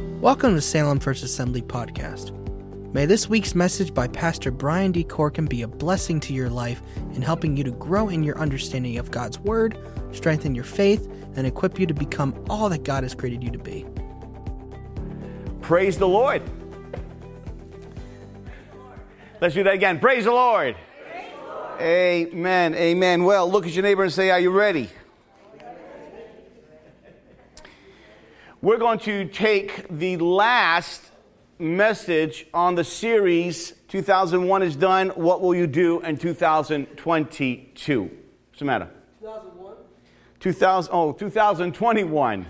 Welcome to Salem First Assembly Podcast. May this week's message by Pastor Brian D. Corkin be a blessing to your life in helping you to grow in your understanding of God's Word, strengthen your faith, and equip you to become all that God has created you to be. Praise the Lord. Let's do that again. Praise the Lord. Praise the Lord. Amen. Amen. Well, look at your neighbor and say, Are you ready? We're going to take the last message on the series 2001 is done. What will you do in 2022? What's the matter? 2001? 2000, oh, 2021.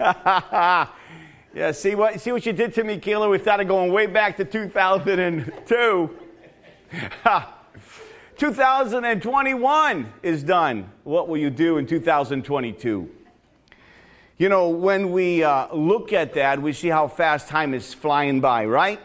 yeah, see what, see what you did to me, Keeler? We started going way back to 2002. 2021 is done. What will you do in 2022? You know, when we uh, look at that, we see how fast time is flying by, right?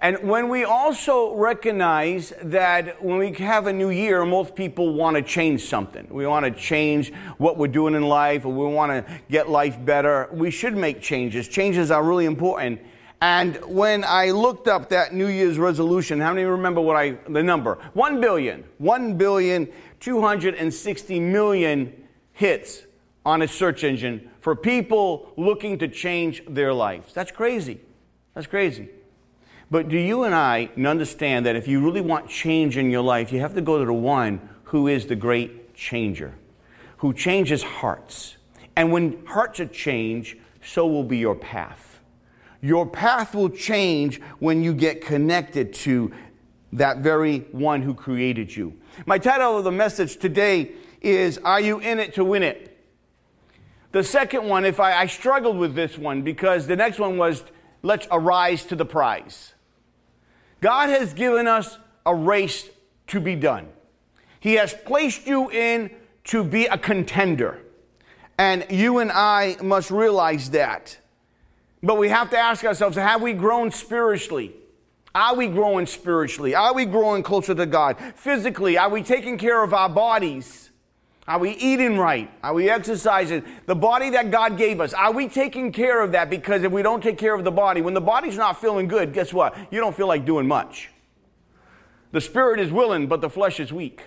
And when we also recognize that when we have a new year, most people want to change something. We want to change what we're doing in life, or we want to get life better. We should make changes. Changes are really important. And when I looked up that New Year's resolution, how many remember what I, the number? 1 billion, 1 billion, 260 million hits on a search engine for people looking to change their lives. That's crazy. That's crazy. But do you and I understand that if you really want change in your life, you have to go to the one who is the great changer, who changes hearts. And when hearts are changed, so will be your path. Your path will change when you get connected to that very one who created you. My title of the message today is Are You in It to Win It? The second one, if I, I struggled with this one because the next one was let's arise to the prize. God has given us a race to be done. He has placed you in to be a contender. And you and I must realize that. But we have to ask ourselves have we grown spiritually? Are we growing spiritually? Are we growing closer to God? Physically, are we taking care of our bodies? Are we eating right? Are we exercising? The body that God gave us, are we taking care of that? Because if we don't take care of the body, when the body's not feeling good, guess what? You don't feel like doing much. The spirit is willing, but the flesh is weak.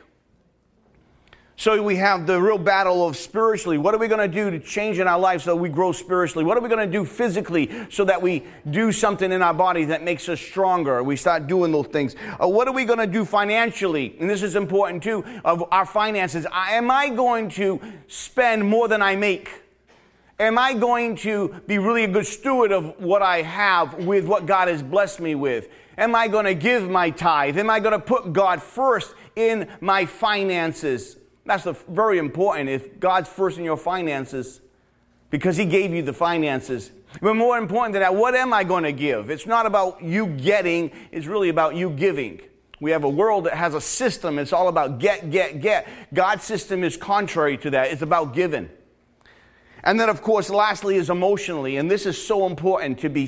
So we have the real battle of spiritually. What are we going to do to change in our life so we grow spiritually? What are we going to do physically so that we do something in our body that makes us stronger? We start doing those things. Uh, what are we going to do financially? And this is important too of our finances. Am I going to spend more than I make? Am I going to be really a good steward of what I have with what God has blessed me with? Am I going to give my tithe? Am I going to put God first in my finances? That's very important if God's first in your finances because He gave you the finances. But more important than that, what am I going to give? It's not about you getting, it's really about you giving. We have a world that has a system, it's all about get, get, get. God's system is contrary to that, it's about giving. And then, of course, lastly, is emotionally, and this is so important to be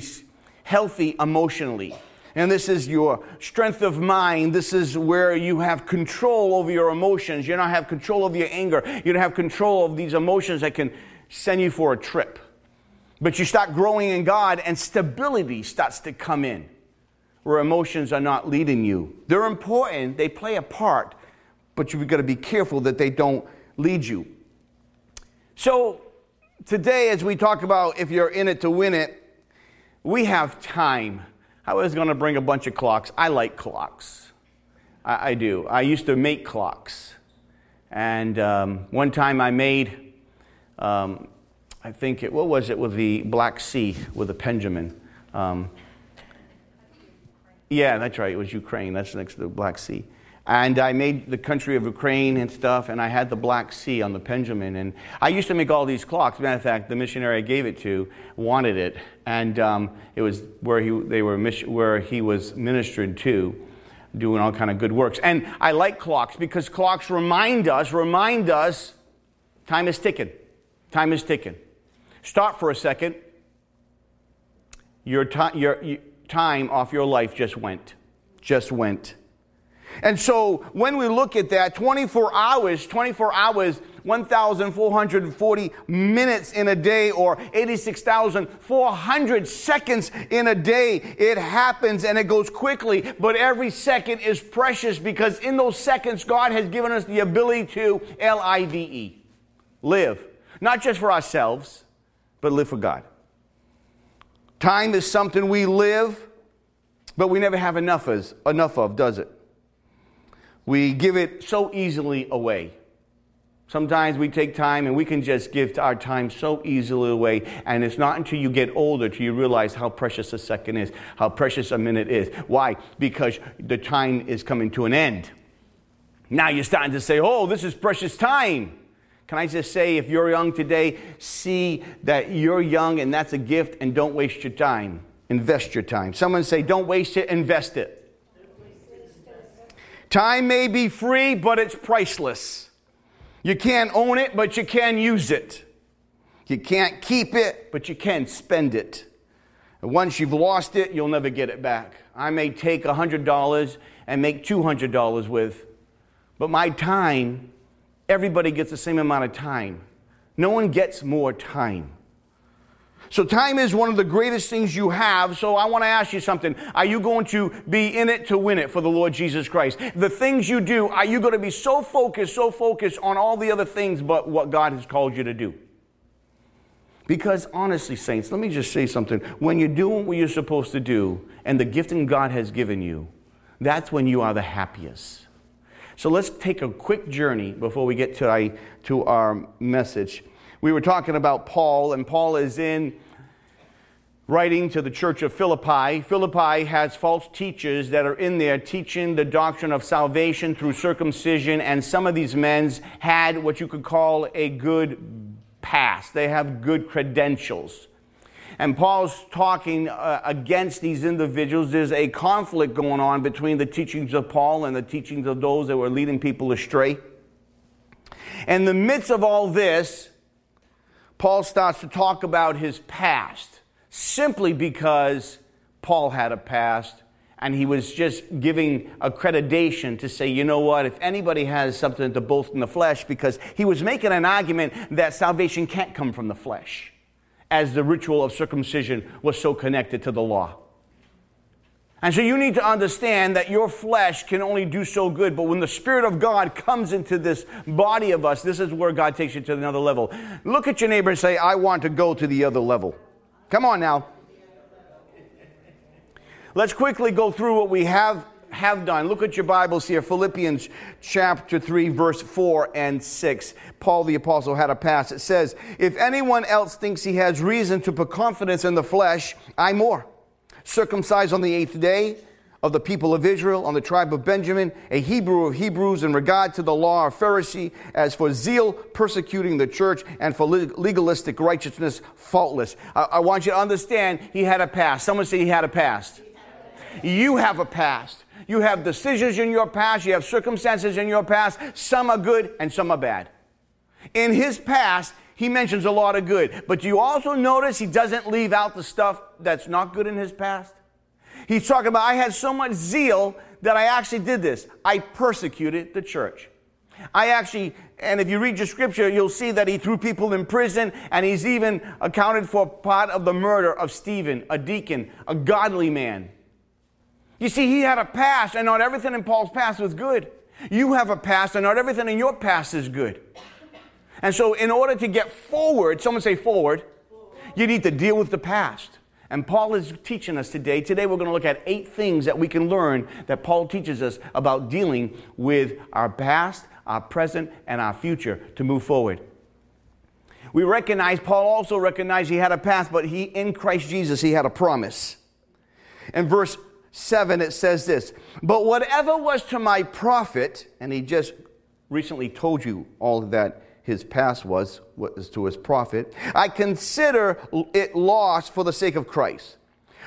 healthy emotionally and this is your strength of mind. This is where you have control over your emotions. You don't have control of your anger. You don't have control of these emotions that can send you for a trip. But you start growing in God, and stability starts to come in where emotions are not leading you. They're important, they play a part, but you've got to be careful that they don't lead you. So, today, as we talk about if you're in it to win it, we have time. I was going to bring a bunch of clocks. I like clocks. I, I do. I used to make clocks. And um, one time I made, um, I think it, what was it, with the Black Sea, with the pendulum. Um, yeah, that's right. It was Ukraine. That's next to the Black Sea. And I made the country of Ukraine and stuff, and I had the Black Sea on the pendulum. And I used to make all these clocks. matter of fact, the missionary I gave it to wanted it, and um, it was where he they were where he was ministered to, doing all kind of good works. And I like clocks because clocks remind us, remind us, time is ticking. Time is ticking. Stop for a second. Your, ti- your, your time off your life just went, just went. And so when we look at that, 24 hours, 24 hours 1,440 minutes in a day or 86,400 seconds in a day. It happens and it goes quickly, but every second is precious because in those seconds, God has given us the ability to L I V E, live. Not just for ourselves, but live for God. Time is something we live, but we never have enough, as, enough of, does it? We give it so easily away. Sometimes we take time and we can just give our time so easily away. And it's not until you get older till you realize how precious a second is, how precious a minute is. Why? Because the time is coming to an end. Now you're starting to say, oh, this is precious time. Can I just say, if you're young today, see that you're young and that's a gift and don't waste your time. Invest your time. Someone say, don't waste it, invest it. Time may be free, but it's priceless. You can't own it, but you can use it. You can't keep it, but you can spend it. And once you've lost it, you'll never get it back. I may take $100 and make $200 with, but my time, everybody gets the same amount of time. No one gets more time. So, time is one of the greatest things you have. So, I want to ask you something. Are you going to be in it to win it for the Lord Jesus Christ? The things you do, are you going to be so focused, so focused on all the other things but what God has called you to do? Because honestly, saints, let me just say something. When you're doing what you're supposed to do and the gifting God has given you, that's when you are the happiest. So let's take a quick journey before we get to our, to our message we were talking about Paul, and Paul is in writing to the church of Philippi. Philippi has false teachers that are in there teaching the doctrine of salvation through circumcision, and some of these men had what you could call a good past. They have good credentials. And Paul's talking uh, against these individuals. There's a conflict going on between the teachings of Paul and the teachings of those that were leading people astray. In the midst of all this, Paul starts to talk about his past simply because Paul had a past and he was just giving accreditation to say, you know what, if anybody has something to boast in the flesh, because he was making an argument that salvation can't come from the flesh, as the ritual of circumcision was so connected to the law. And so you need to understand that your flesh can only do so good, but when the Spirit of God comes into this body of us, this is where God takes you to another level. Look at your neighbor and say, I want to go to the other level. Come on now. Let's quickly go through what we have have done. Look at your Bibles here, Philippians chapter 3, verse 4 and 6. Paul the Apostle had a pass. It says, If anyone else thinks he has reason to put confidence in the flesh, I more circumcised on the eighth day of the people of Israel, on the tribe of Benjamin, a Hebrew of Hebrews in regard to the law, of Pharisee, as for zeal, persecuting the church, and for legalistic righteousness, faultless. I, I want you to understand he had a past. Someone say he had a past. You have a past. You have decisions in your past, you have circumstances in your past. Some are good and some are bad. In his past, he mentions a lot of good. But do you also notice he doesn't leave out the stuff that's not good in his past? He's talking about, I had so much zeal that I actually did this. I persecuted the church. I actually, and if you read your scripture, you'll see that he threw people in prison and he's even accounted for part of the murder of Stephen, a deacon, a godly man. You see, he had a past, and not everything in Paul's past was good. You have a past, and not everything in your past is good. And so, in order to get forward, someone say forward, you need to deal with the past. And Paul is teaching us today. Today, we're going to look at eight things that we can learn that Paul teaches us about dealing with our past, our present, and our future to move forward. We recognize, Paul also recognized he had a past, but he, in Christ Jesus, he had a promise. In verse 7, it says this But whatever was to my profit, and he just recently told you all of that his past was, was to his profit. I consider it loss for the sake of Christ.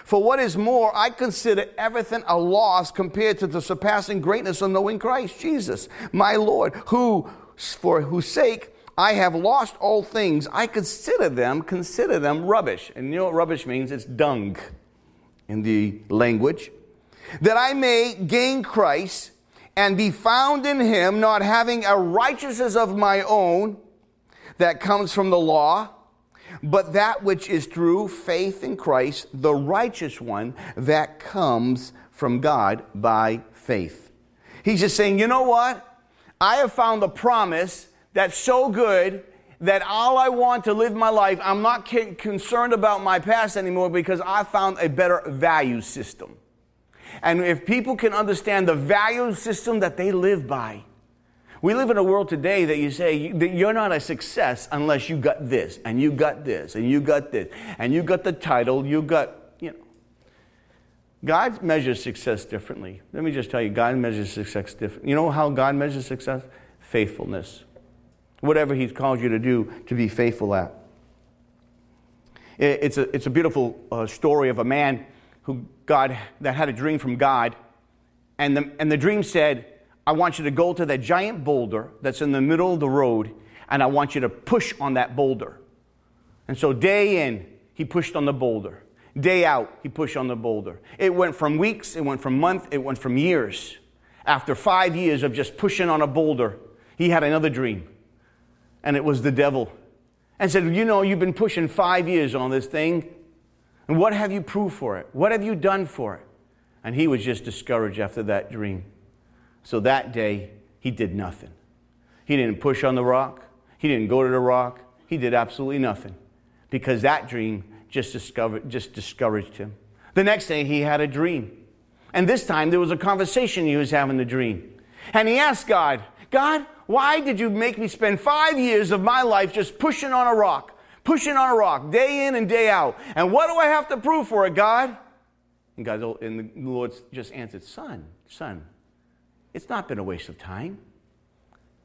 For what is more, I consider everything a loss compared to the surpassing greatness of knowing Christ Jesus, my Lord, who, for whose sake I have lost all things. I consider them, consider them rubbish. And you know what rubbish means? It's dung in the language. That I may gain Christ and be found in him, not having a righteousness of my own that comes from the law, but that which is through faith in Christ, the righteous one that comes from God by faith. He's just saying, you know what? I have found a promise that's so good that all I want to live my life, I'm not concerned about my past anymore because I found a better value system. And if people can understand the value system that they live by, we live in a world today that you say that you're not a success unless you got this, and you got this, and you got this, and you got the title, you got, you know. God measures success differently. Let me just tell you, God measures success differently. You know how God measures success? Faithfulness. Whatever He's called you to do, to be faithful at. It's a, it's a beautiful uh, story of a man who God, that had a dream from God, and the, and the dream said, I want you to go to that giant boulder that's in the middle of the road, and I want you to push on that boulder. And so, day in, he pushed on the boulder. Day out, he pushed on the boulder. It went from weeks, it went from months, it went from years. After five years of just pushing on a boulder, he had another dream. And it was the devil. And said, You know, you've been pushing five years on this thing. And what have you proved for it? What have you done for it? And he was just discouraged after that dream. So that day, he did nothing. He didn't push on the rock, he didn't go to the rock, he did absolutely nothing because that dream just, discovered, just discouraged him. The next day, he had a dream. And this time, there was a conversation he was having the dream. And he asked God, God, why did you make me spend five years of my life just pushing on a rock, pushing on a rock, day in and day out? And what do I have to prove for it, God? And God, and the Lord just answered, Son, son, it's not been a waste of time.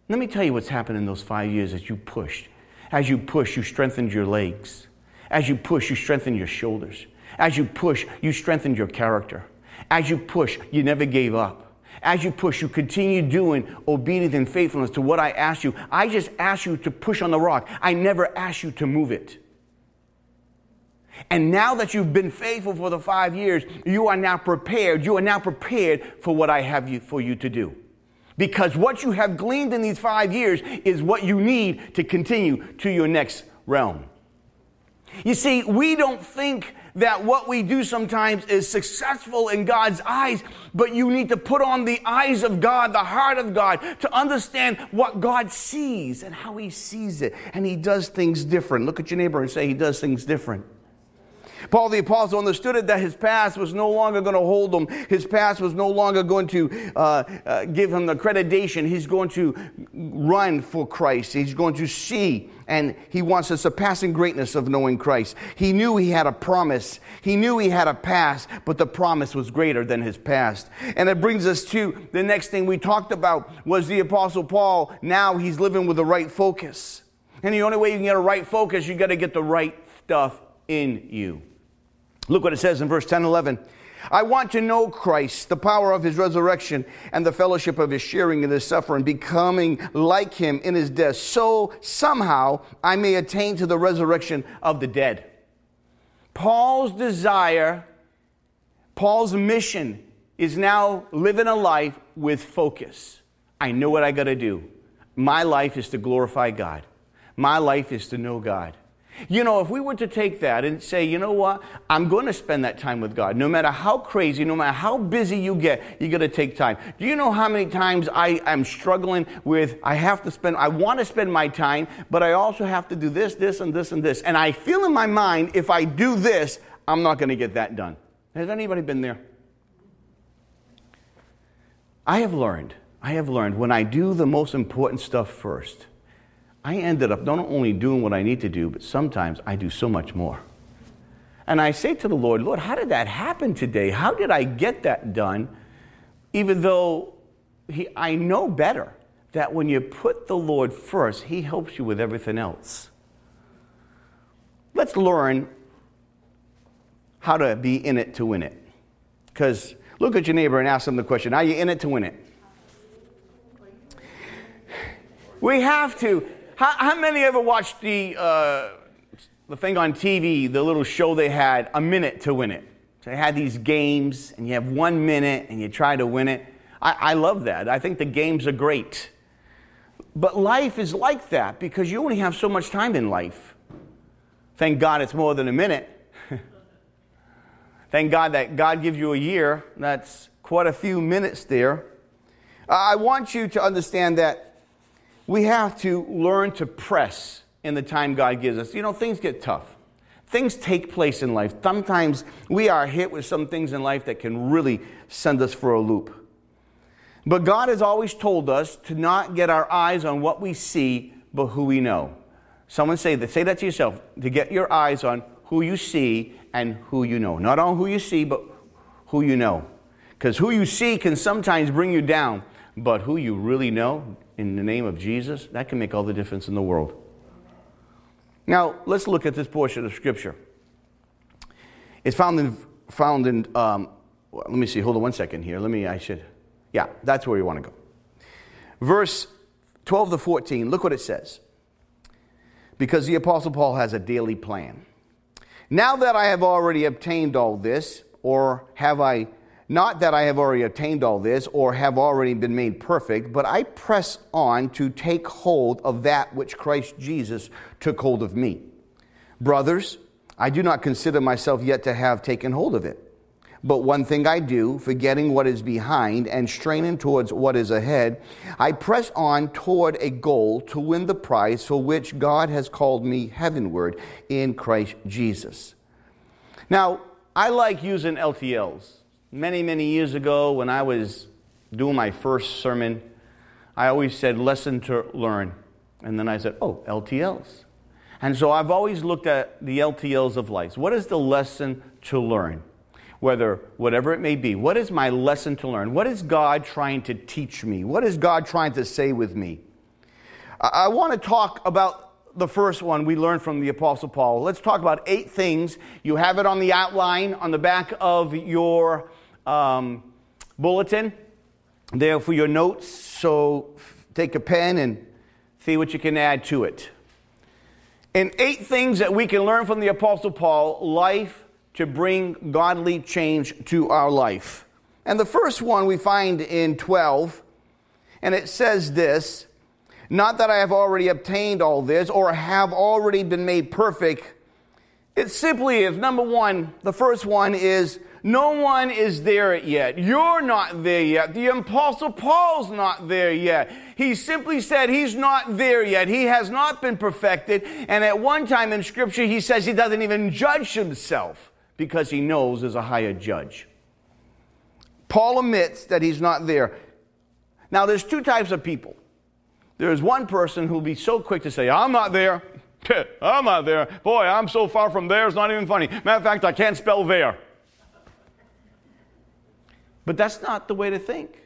Let me tell you what's happened in those five years as you pushed. As you push, you strengthened your legs. As you push, you strengthened your shoulders. As you push, you strengthened your character. As you push, you never gave up. As you push, you continue doing obedience and faithfulness to what I asked you. I just asked you to push on the rock. I never asked you to move it. And now that you've been faithful for the five years, you are now prepared. You are now prepared for what I have you, for you to do. Because what you have gleaned in these five years is what you need to continue to your next realm. You see, we don't think that what we do sometimes is successful in God's eyes, but you need to put on the eyes of God, the heart of God, to understand what God sees and how He sees it. And He does things different. Look at your neighbor and say, He does things different. Paul the Apostle understood it that his past was no longer going to hold him. His past was no longer going to uh, uh, give him the accreditation. He's going to run for Christ. He's going to see, and he wants the surpassing greatness of knowing Christ. He knew he had a promise. He knew he had a past, but the promise was greater than his past. And it brings us to the next thing we talked about was the Apostle Paul. Now he's living with the right focus. And the only way you can get a right focus, you got to get the right stuff in you. Look what it says in verse 10 11. I want to know Christ, the power of his resurrection, and the fellowship of his sharing in his suffering, becoming like him in his death, so somehow I may attain to the resurrection of the dead. Paul's desire, Paul's mission is now living a life with focus. I know what I got to do. My life is to glorify God. My life is to know God. You know, if we were to take that and say, you know what, I'm going to spend that time with God. No matter how crazy, no matter how busy you get, you got to take time. Do you know how many times I am struggling with, I have to spend, I want to spend my time, but I also have to do this, this, and this, and this. And I feel in my mind, if I do this, I'm not going to get that done. Has anybody been there? I have learned, I have learned when I do the most important stuff first, I ended up not only doing what I need to do, but sometimes I do so much more. And I say to the Lord, Lord, how did that happen today? How did I get that done? Even though he, I know better that when you put the Lord first, He helps you with everything else. Let's learn how to be in it to win it. Because look at your neighbor and ask them the question Are you in it to win it? We have to. How, how many ever watched the, uh, the thing on TV, the little show they had, A Minute to Win It? So they had these games, and you have one minute, and you try to win it. I, I love that. I think the games are great. but life is like that because you only have so much time in life. Thank God it's more than a minute. Thank God that God gives you a year. That's quite a few minutes there. I want you to understand that we have to learn to press in the time God gives us. You know, things get tough. Things take place in life. Sometimes we are hit with some things in life that can really send us for a loop. But God has always told us to not get our eyes on what we see, but who we know. Someone say that, say that to yourself, to get your eyes on who you see and who you know. Not on who you see, but who you know. Because who you see can sometimes bring you down, but who you really know in the name of Jesus, that can make all the difference in the world. Now, let's look at this portion of Scripture. It's found in, found in um, let me see, hold on one second here. Let me, I should, yeah, that's where you want to go. Verse 12 to 14, look what it says. Because the Apostle Paul has a daily plan. Now that I have already obtained all this, or have I not that I have already attained all this or have already been made perfect, but I press on to take hold of that which Christ Jesus took hold of me. Brothers, I do not consider myself yet to have taken hold of it. But one thing I do, forgetting what is behind and straining towards what is ahead, I press on toward a goal to win the prize for which God has called me heavenward in Christ Jesus. Now, I like using LTLs Many, many years ago, when I was doing my first sermon, I always said, lesson to learn. And then I said, oh, LTLs. And so I've always looked at the LTLs of life. What is the lesson to learn? Whether, whatever it may be, what is my lesson to learn? What is God trying to teach me? What is God trying to say with me? I, I want to talk about the first one we learned from the Apostle Paul. Let's talk about eight things. You have it on the outline on the back of your um, bulletin there for your notes. So take a pen and see what you can add to it. And eight things that we can learn from the Apostle Paul life to bring godly change to our life. And the first one we find in 12, and it says this Not that I have already obtained all this or have already been made perfect. It simply is number one, the first one is no one is there yet. You're not there yet. The Apostle Paul's not there yet. He simply said he's not there yet. He has not been perfected. And at one time in Scripture, he says he doesn't even judge himself because he knows there's a higher judge. Paul admits that he's not there. Now, there's two types of people. There's one person who'll be so quick to say, I'm not there. I'm not there. Boy, I'm so far from there, it's not even funny. Matter of fact, I can't spell there. But that's not the way to think.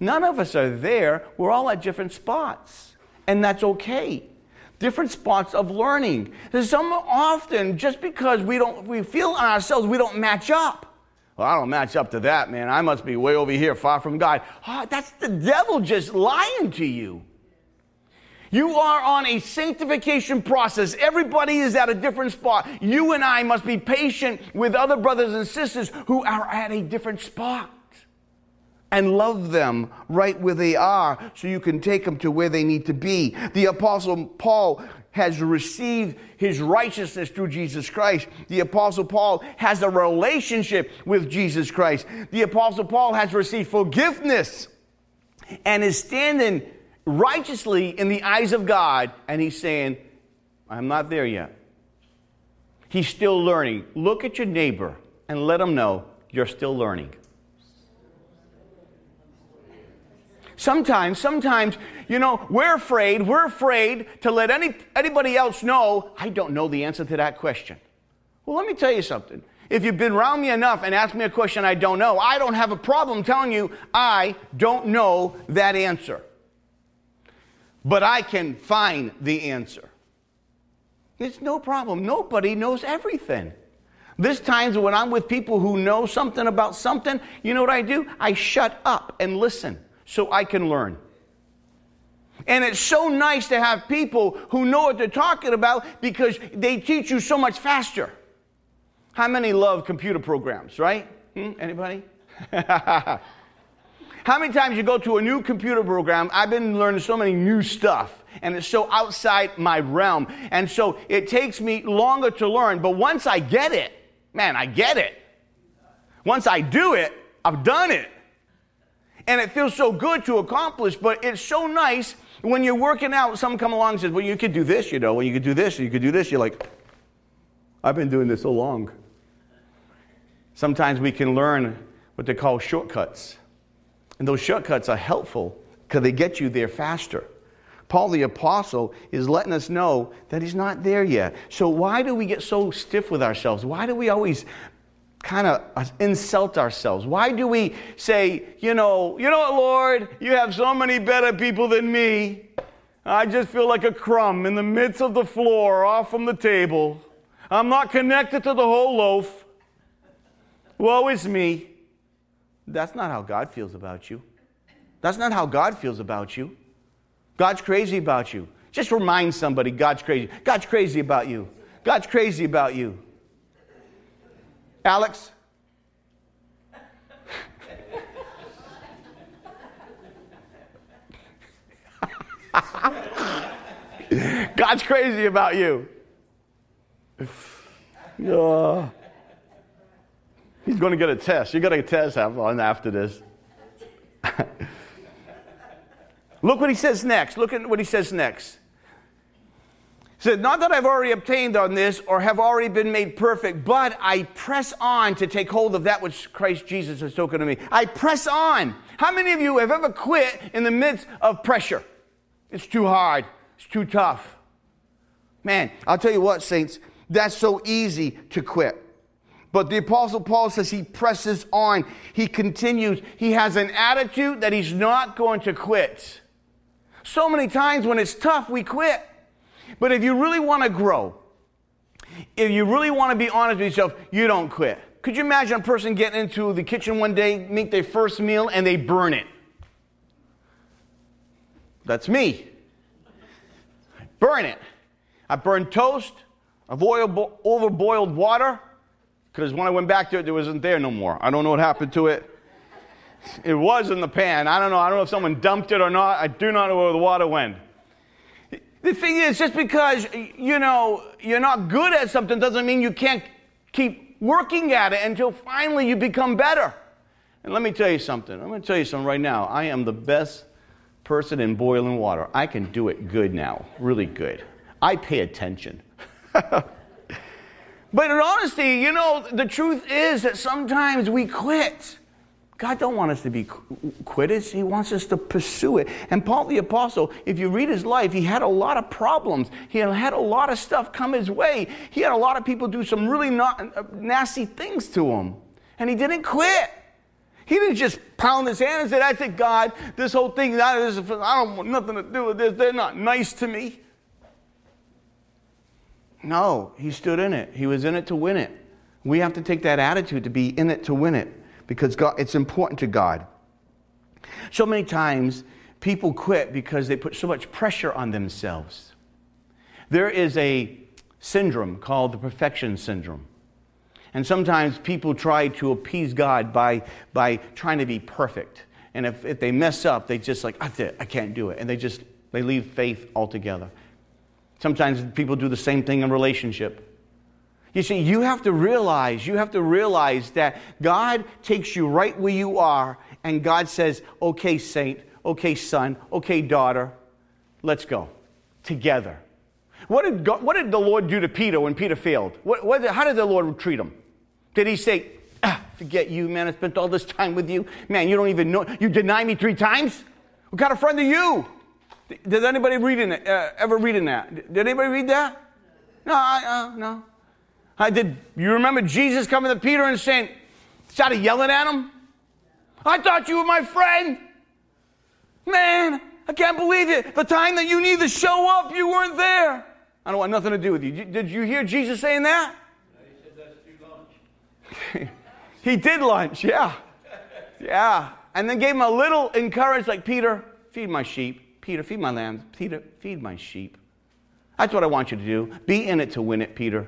None of us are there. We're all at different spots. And that's okay. Different spots of learning. There's some often, just because we don't we feel ourselves we don't match up. Well, I don't match up to that, man. I must be way over here, far from God. Oh, that's the devil just lying to you. You are on a sanctification process. Everybody is at a different spot. You and I must be patient with other brothers and sisters who are at a different spot and love them right where they are so you can take them to where they need to be. The Apostle Paul has received his righteousness through Jesus Christ. The Apostle Paul has a relationship with Jesus Christ. The Apostle Paul has received forgiveness and is standing righteously in the eyes of God, and he's saying, I'm not there yet. He's still learning. Look at your neighbor and let him know you're still learning. Sometimes, sometimes, you know, we're afraid, we're afraid to let any, anybody else know, I don't know the answer to that question. Well, let me tell you something. If you've been around me enough and asked me a question I don't know, I don't have a problem telling you I don't know that answer but I can find the answer. It's no problem. Nobody knows everything. This times when I'm with people who know something about something, you know what I do? I shut up and listen so I can learn. And it's so nice to have people who know what they're talking about because they teach you so much faster. How many love computer programs, right? Hmm? Anybody? How many times you go to a new computer program? I've been learning so many new stuff, and it's so outside my realm. And so it takes me longer to learn. But once I get it, man, I get it. Once I do it, I've done it. And it feels so good to accomplish, but it's so nice when you're working out, someone come along and says, Well, you could do this, you know, well, you could do this, you could do this. You're like, I've been doing this so long. Sometimes we can learn what they call shortcuts. And those shortcuts are helpful because they get you there faster. Paul the Apostle is letting us know that he's not there yet. So, why do we get so stiff with ourselves? Why do we always kind of insult ourselves? Why do we say, you know, you know what, Lord, you have so many better people than me. I just feel like a crumb in the midst of the floor, off from the table. I'm not connected to the whole loaf. Woe is me. That's not how God feels about you. That's not how God feels about you. God's crazy about you. Just remind somebody God's crazy. God's crazy about you. God's crazy about you. Alex? God's crazy about you. Uh, he's going to get a test. To get a test after this. Look what he says next. Look at what he says next. He said, Not that I've already obtained on this or have already been made perfect, but I press on to take hold of that which Christ Jesus has spoken to me. I press on. How many of you have ever quit in the midst of pressure? It's too hard, it's too tough. Man, I'll tell you what, saints, that's so easy to quit. But the Apostle Paul says he presses on, he continues, he has an attitude that he's not going to quit. So many times when it's tough, we quit. But if you really want to grow, if you really want to be honest with yourself, you don't quit. Could you imagine a person getting into the kitchen one day, make their first meal, and they burn it? That's me. Burn it. I burn toast, I've overboiled water, because when I went back to it, it wasn't there no more. I don't know what happened to it. It was in the pan. I don't know. I don't know if someone dumped it or not. I do not know where the water went. The thing is, just because, you know, you're not good at something doesn't mean you can't keep working at it until finally you become better. And let me tell you something. I'm going to tell you something right now. I am the best person in boiling water. I can do it good now, really good. I pay attention. but in honesty, you know, the truth is that sometimes we quit. God don't want us to be quitters. He wants us to pursue it. And Paul the Apostle, if you read his life, he had a lot of problems. He had a lot of stuff come his way. He had a lot of people do some really not, uh, nasty things to him. And he didn't quit. He didn't just pound his hand and say, that's it, God. This whole thing, I don't want nothing to do with this. They're not nice to me. No, he stood in it. He was in it to win it. We have to take that attitude to be in it to win it because God, it's important to God. So many times people quit because they put so much pressure on themselves. There is a syndrome called the perfection syndrome. And sometimes people try to appease God by, by trying to be perfect. And if, if they mess up, they just like, ah, it, I can't do it. And they just, they leave faith altogether. Sometimes people do the same thing in relationship. You see, you have to realize, you have to realize that God takes you right where you are, and God says, okay, saint, okay, son, okay, daughter, let's go together. What did, God, what did the Lord do to Peter when Peter failed? What, what, how did the Lord treat him? Did he say, ah, forget you, man, I spent all this time with you. Man, you don't even know, you deny me three times? What kind of friend are you? Did anybody read in it, uh, ever read in that? Did anybody read that? No, I, uh, no. I did you remember Jesus coming to Peter and saying, started yelling at him? I thought you were my friend. Man, I can't believe it. The time that you need to show up, you weren't there. I don't want nothing to do with you. Did you hear Jesus saying that? he said that's lunch. he did lunch, yeah. Yeah. And then gave him a little encouragement, like, Peter, feed my sheep. Peter, feed my lambs. Peter, feed my sheep. That's what I want you to do. Be in it to win it, Peter.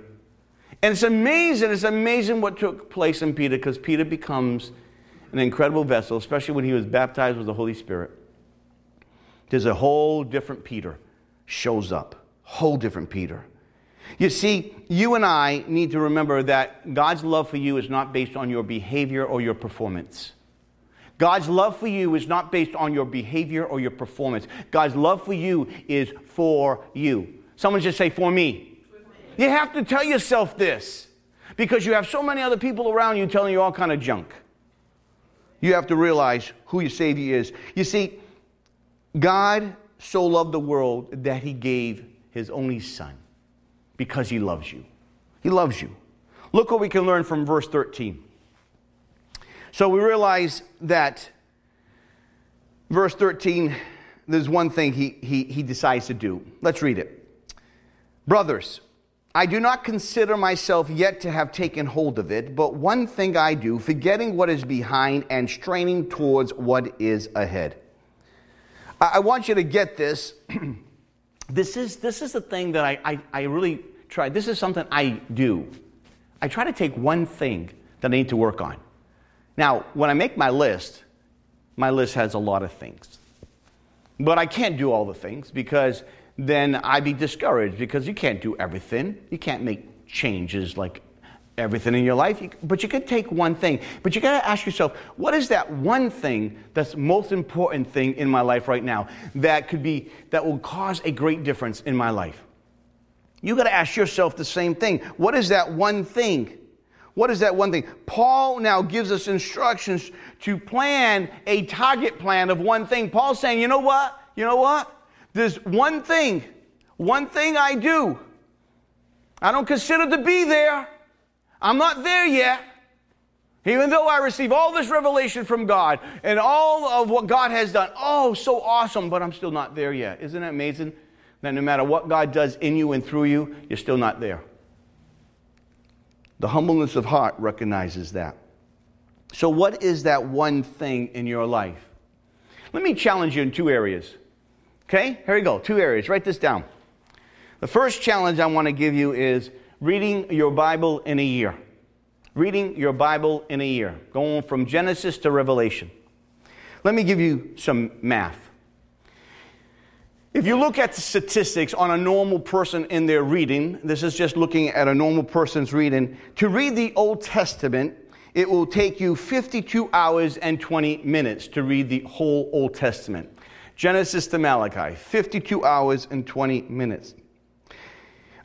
And it's amazing, it's amazing what took place in Peter because Peter becomes an incredible vessel, especially when he was baptized with the Holy Spirit, there's a whole different Peter shows up. Whole different Peter. You see, you and I need to remember that God's love for you is not based on your behavior or your performance. God's love for you is not based on your behavior or your performance. God's love for you is for you. Someone just say, for me. You have to tell yourself this because you have so many other people around you telling you all kind of junk. You have to realize who your Savior is. You see, God so loved the world that he gave his only Son because he loves you. He loves you. Look what we can learn from verse 13. So we realize that verse 13, there's one thing he, he, he decides to do. Let's read it. Brothers, I do not consider myself yet to have taken hold of it, but one thing I do, forgetting what is behind and straining towards what is ahead. I, want you to get this. this, is, this is the thing that I, I, I really try. This is something I do. I try to take one thing that I need to work on. Now, when I make my list, my list has a lot of things. But I can't do all the things because then I'd be discouraged because you can't do everything. You can't make changes like everything in your life, but you can take one thing. But you got to ask yourself, what is that one thing that's most important thing in my life right now that could be that will cause a great difference in my life? You got to ask yourself the same thing. What is that one thing? What is that one thing? Paul now gives us instructions to plan a target plan of one thing. Paul's saying, you know what? You know what? There's one thing, one thing I do. I don't consider to be there. I'm not there yet. Even though I receive all this revelation from God and all of what God has done, oh, so awesome, but I'm still not there yet. Isn't that amazing? That no matter what God does in you and through you, you're still not there. The humbleness of heart recognizes that. So, what is that one thing in your life? Let me challenge you in two areas. Okay, here we go. Two areas. Write this down. The first challenge I want to give you is reading your Bible in a year. Reading your Bible in a year, going from Genesis to Revelation. Let me give you some math. If you look at the statistics on a normal person in their reading, this is just looking at a normal person's reading, to read the Old Testament, it will take you 52 hours and 20 minutes to read the whole Old Testament. Genesis to Malachi, 52 hours and 20 minutes.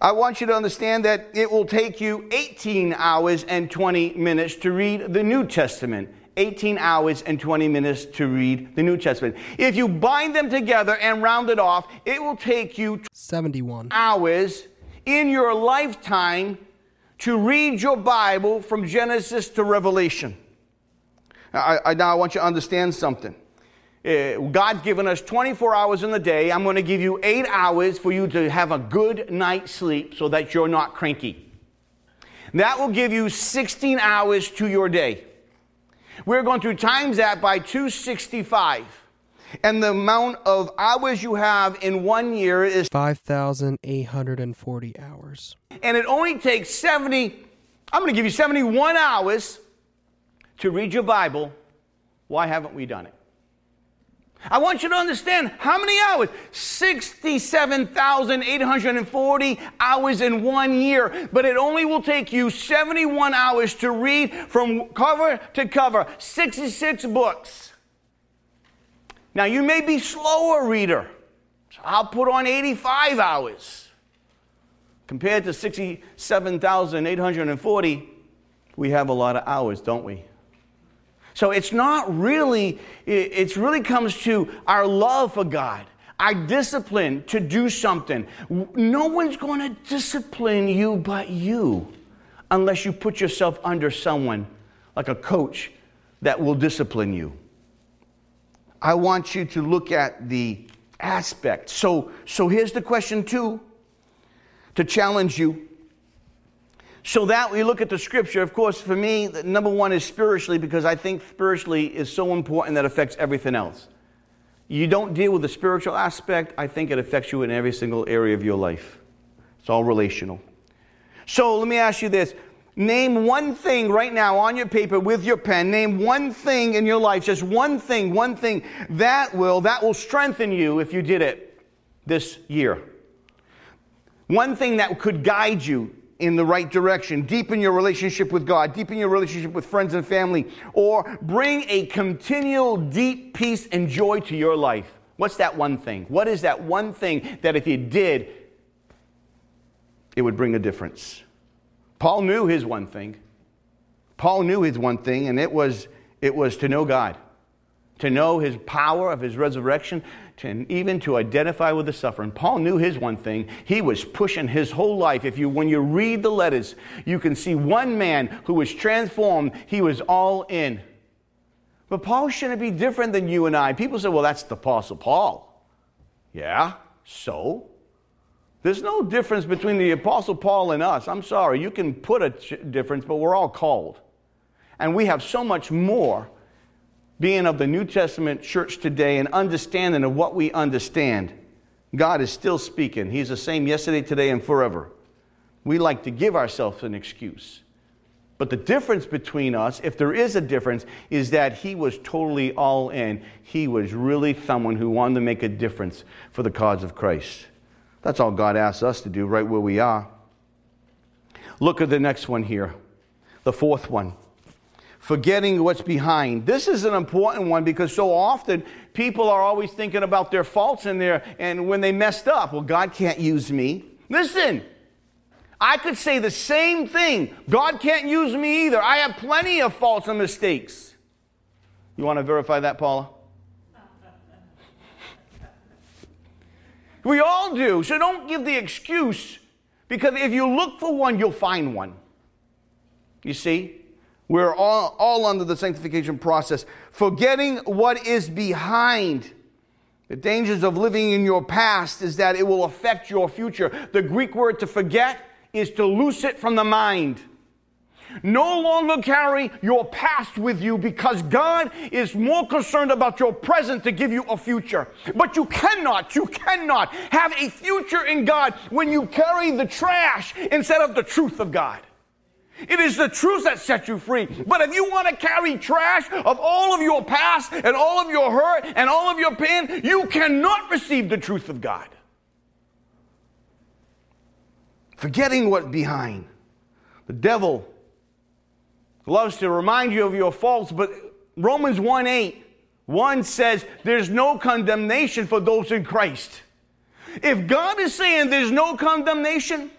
I want you to understand that it will take you 18 hours and 20 minutes to read the New Testament. 18 hours and 20 minutes to read the New Testament. If you bind them together and round it off, it will take you 71 hours in your lifetime to read your Bible from Genesis to Revelation. I, I, now I want you to understand something. Uh, God's given us 24 hours in the day. I'm going to give you eight hours for you to have a good night's sleep so that you're not cranky. That will give you 16 hours to your day. We're going to times that by 265. And the amount of hours you have in one year is 5,840 hours. And it only takes 70, I'm going to give you 71 hours to read your Bible. Why haven't we done it? I want you to understand how many hours? 67,840 hours in one year. But it only will take you 71 hours to read from cover to cover, 66 books. Now, you may be slower reader. So I'll put on 85 hours. Compared to 67,840, we have a lot of hours, don't we? So it's not really, it really comes to our love for God, our discipline to do something. No one's going to discipline you but you unless you put yourself under someone like a coach that will discipline you. I want you to look at the aspect. So, so here's the question, too, to challenge you. So that we look at the scripture, of course, for me, number one is spiritually because I think spiritually is so important that affects everything else. You don't deal with the spiritual aspect, I think it affects you in every single area of your life. It's all relational. So let me ask you this Name one thing right now on your paper with your pen. Name one thing in your life, just one thing, one thing that will that will strengthen you if you did it this year. One thing that could guide you in the right direction, deepen your relationship with God, deepen your relationship with friends and family, or bring a continual deep peace and joy to your life. What's that one thing? What is that one thing that if you did, it would bring a difference? Paul knew his one thing. Paul knew his one thing, and it was, it was to know God, to know his power of his resurrection, to, even to identify with the suffering. Paul knew his one thing. He was pushing his whole life. If you, when you read the letters, you can see one man who was transformed. He was all in. But Paul shouldn't be different than you and I. People say, well, that's the Apostle Paul. Yeah, so? There's no difference between the Apostle Paul and us. I'm sorry, you can put a difference, but we're all called. And we have so much more being of the New Testament church today and understanding of what we understand. God is still speaking. He's the same yesterday, today, and forever. We like to give ourselves an excuse. But the difference between us, if there is a difference, is that he was totally all in. He was really someone who wanted to make a difference for the cause of Christ. That's all God asks us to do right where we are. Look at the next one here, the fourth one. Forgetting what's behind. This is an important one because so often people are always thinking about their faults and their and when they messed up. Well, God can't use me. Listen, I could say the same thing. God can't use me either. I have plenty of faults and mistakes. You want to verify that, Paula? We all do. So don't give the excuse because if you look for one, you'll find one. You see? We're all, all under the sanctification process, forgetting what is behind. The dangers of living in your past is that it will affect your future. The Greek word to forget is to loose it from the mind. No longer carry your past with you because God is more concerned about your present to give you a future. But you cannot, you cannot have a future in God when you carry the trash instead of the truth of God. It is the truth that sets you free. But if you want to carry trash of all of your past and all of your hurt and all of your pain, you cannot receive the truth of God. Forgetting what behind. The devil loves to remind you of your faults, but Romans 1 8, 1 says there's no condemnation for those in Christ. If God is saying there's no condemnation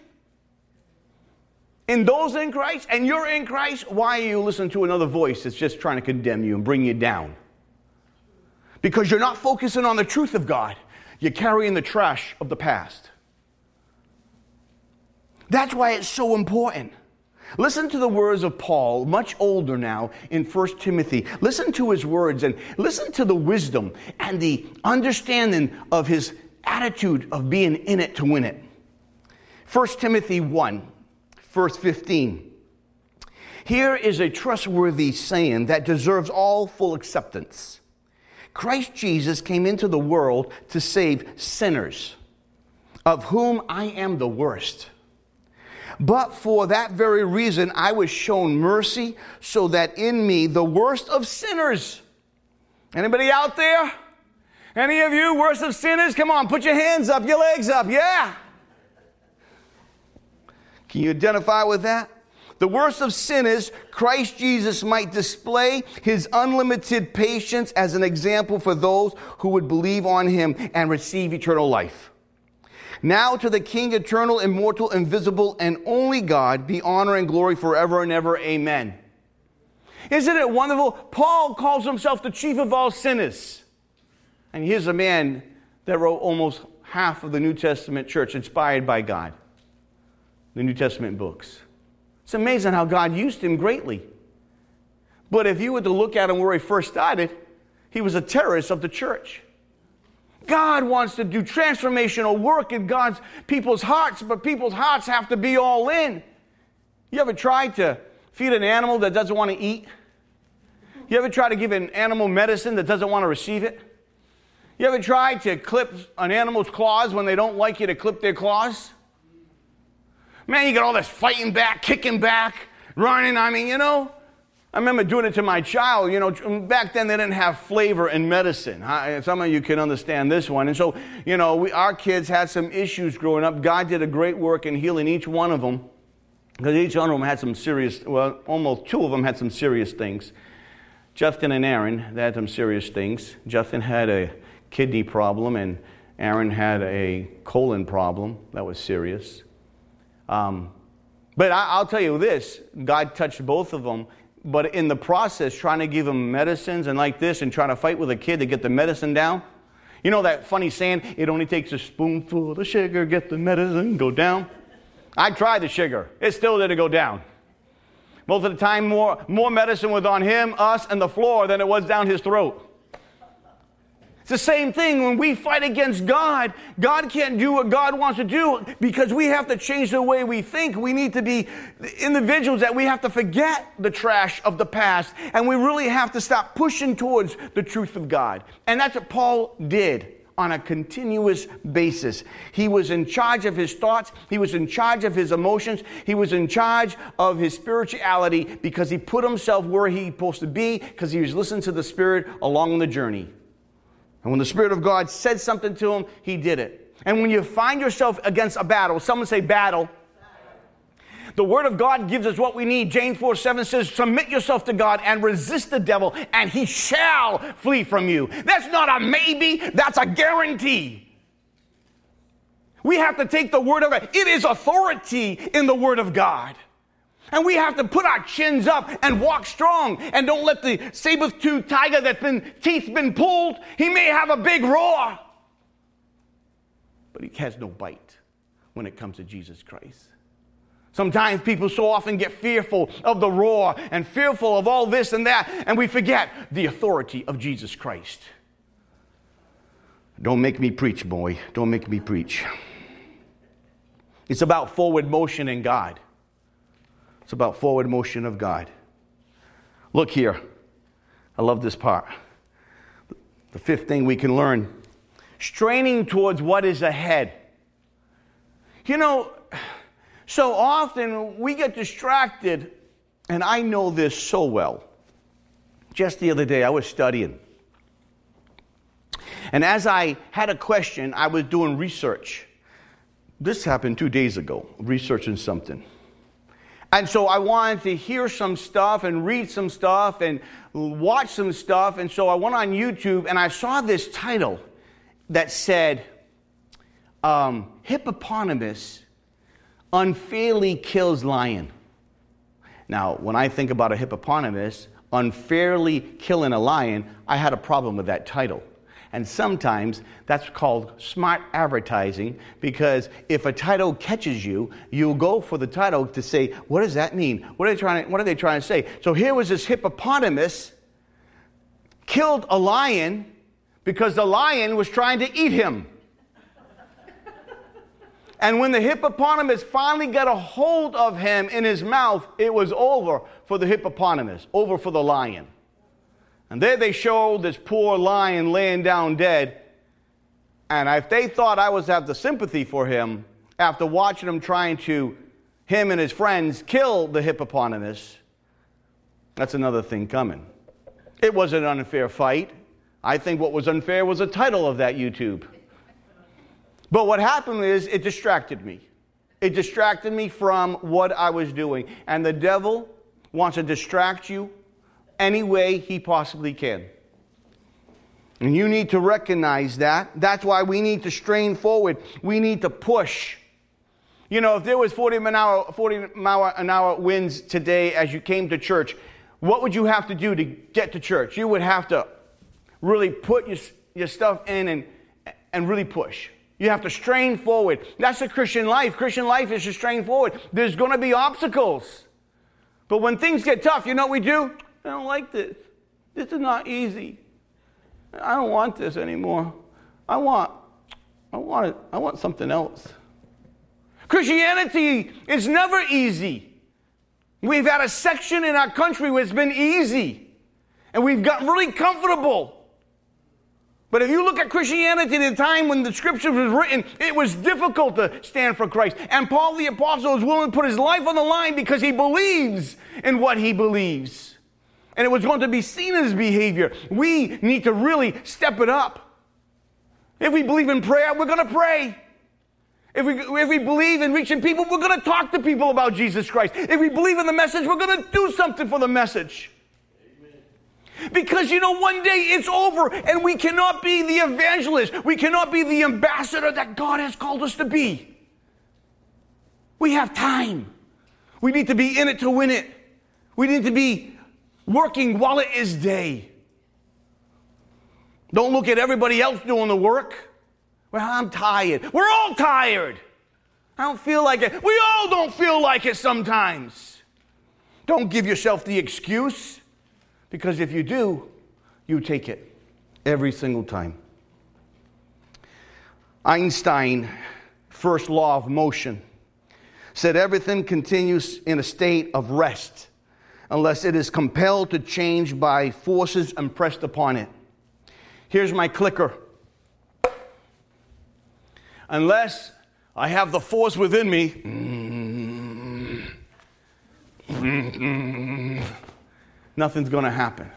in those in Christ and you're in Christ, why are you listening to another voice that's just trying to condemn you and bring you down? Because you're not focusing on the truth of God, you're carrying the trash of the past. That's why it's so important. Listen to the words of Paul, much older now, in 1 Timothy. Listen to his words and listen to the wisdom and the understanding of his attitude of being in it to win it. 1 Timothy 1, verse 15. Here is a trustworthy saying that deserves all full acceptance. Christ Jesus came into the world to save sinners, of whom I am the worst. But for that very reason, I was shown mercy so that in me, the worst of sinners, anybody out there? Any of you worst of sinners? Come on, put your hands up, your legs up. Yeah. Can you identify with that? The worst of sinners, Christ Jesus might display his unlimited patience as an example for those who would believe on him and receive eternal life. Now to the King, eternal, immortal, invisible, and only God, be honor and glory forever and ever. Amen. Isn't it wonderful? Paul calls himself the chief of all sinners. And here's a man that wrote almost half of the New Testament church, inspired by God, the New Testament books. It's amazing how God used him greatly. But if you were to look at him where he first started, he was a terrorist of the church. God wants to do transformational work in God's people's hearts, but people's hearts have to be all in. You ever tried to feed an animal that doesn't want to eat? You ever try to give an animal medicine that doesn't want to receive it? You ever tried to clip an animal's claws when they don't like you to clip their claws? Man, you get all this fighting back, kicking back, running. I mean, you know, I remember doing it to my child. You know, mm, back then they didn't have flavor in medicine. Some of you can understand this one. And so, you know, we, our kids had some issues growing up. God did a great work in healing each one of them because each one of them had some serious, well, almost two of them had some serious things. Justin and Aaron, they had some serious things. Justin had a kidney problem, and Aaron had a colon problem that was serious. Um, but I, will tell you this God touched both of them. But in the process, trying to give them medicines and like this and trying to fight with a kid to get the medicine down, you know that funny saying, it only takes a spoonful of sugar, get the medicine, go down? I tried the sugar. It still didn't go down. Most of the time, more, more medicine was on him, us, and the floor than it was down his throat. It's the same thing when we fight against God. God can't do what God wants to do because we have to change the way we think. We need to be individuals that we have to forget the trash of the past and we really have to stop pushing towards the truth of God. And that's what Paul did on a continuous basis. He was in charge of his thoughts, he was in charge of his emotions, he was in charge of his spirituality because he put himself where he's supposed to be because he was listening to the Spirit along the journey. And when the Spirit of God said something to him, he did it. And when you find yourself against a battle, someone say battle. The Word of God gives us what we need. James 4 7 says, Submit yourself to God and resist the devil, and he shall flee from you. That's not a maybe, that's a guarantee. We have to take the Word of God. It is authority in the Word of God. And we have to put our chins up and walk strong and don't let the saber-toothed tiger that's been teeth been pulled, he may have a big roar, but he has no bite when it comes to Jesus Christ. Sometimes people so often get fearful of the roar and fearful of all this and that, and we forget the authority of Jesus Christ. Don't make me preach, boy. Don't make me preach. It's about forward motion in God. It's about forward motion of God. Look here. I love this part. The fifth thing we can learn straining towards what is ahead. You know, so often we get distracted, and I know this so well. Just the other day, I was studying. And as I had a question, I was doing research. This happened two days ago, researching something. And so I wanted to hear some stuff and read some stuff and watch some stuff. And so I went on YouTube and I saw this title that said, um, Hippopotamus unfairly kills lion. Now, when I think about a hippopotamus unfairly killing a lion, I had a problem with that title. And sometimes that's called smart advertising because if a title catches you, you'll go for the title to say, what does that mean? What are they trying to, what are they trying to say? So here was this hippopotamus killed a lion because the lion was trying to eat him. and when the hippopotamus finally got a hold of him in his mouth, it was over for the hippopotamus, over for the lion. And there they showed this poor lion laying down dead. And if they thought I was have the sympathy for him after watching him trying to, him and his friends, kill the hippopotamus, that's another thing coming. It was an unfair fight. I think what was unfair was the title of that YouTube. But what happened is it distracted me. It distracted me from what I was doing. And the devil wants to distract you any way he possibly can. And you need to recognize that. That's why we need to strain forward. We need to push. You know, if there was 40 mile, hour, 40 mile an hour winds today as you came to church, what would you have to do to get to church? You would have to really put your, your stuff in and, and really push. You have to strain forward. That's the Christian life. Christian life is to strain forward. There's going to be obstacles. But when things get tough, you know what we do? I don't like this. This is not easy. I don't want this anymore. I want, I want it, I want something else. Christianity is never easy. We've had a section in our country where it's been easy, and we've gotten really comfortable. But if you look at Christianity at the time when the scriptures was written, it was difficult to stand for Christ. And Paul the apostle is willing to put his life on the line because he believes in what he believes. And it was going to be seen as behavior. We need to really step it up. If we believe in prayer, we're going to pray. If we, if we believe in reaching people, we're going to talk to people about Jesus Christ. If we believe in the message, we're going to do something for the message. Because you know, one day it's over and we cannot be the evangelist. We cannot be the ambassador that God has called us to be. We have time. We need to be in it to win it. We need to be working while it is day. Don't look at everybody else doing the work. Well, I'm tired. We're all tired. I don't feel like it. We all don't feel like it sometimes. Don't give yourself the excuse because if you do, you take it every single time. Einstein, first law of motion, said everything continues in a state of rest unless it is compelled to change by forces impressed upon it. Here's my clicker. Unless I have the force within me, nothing's going to happen.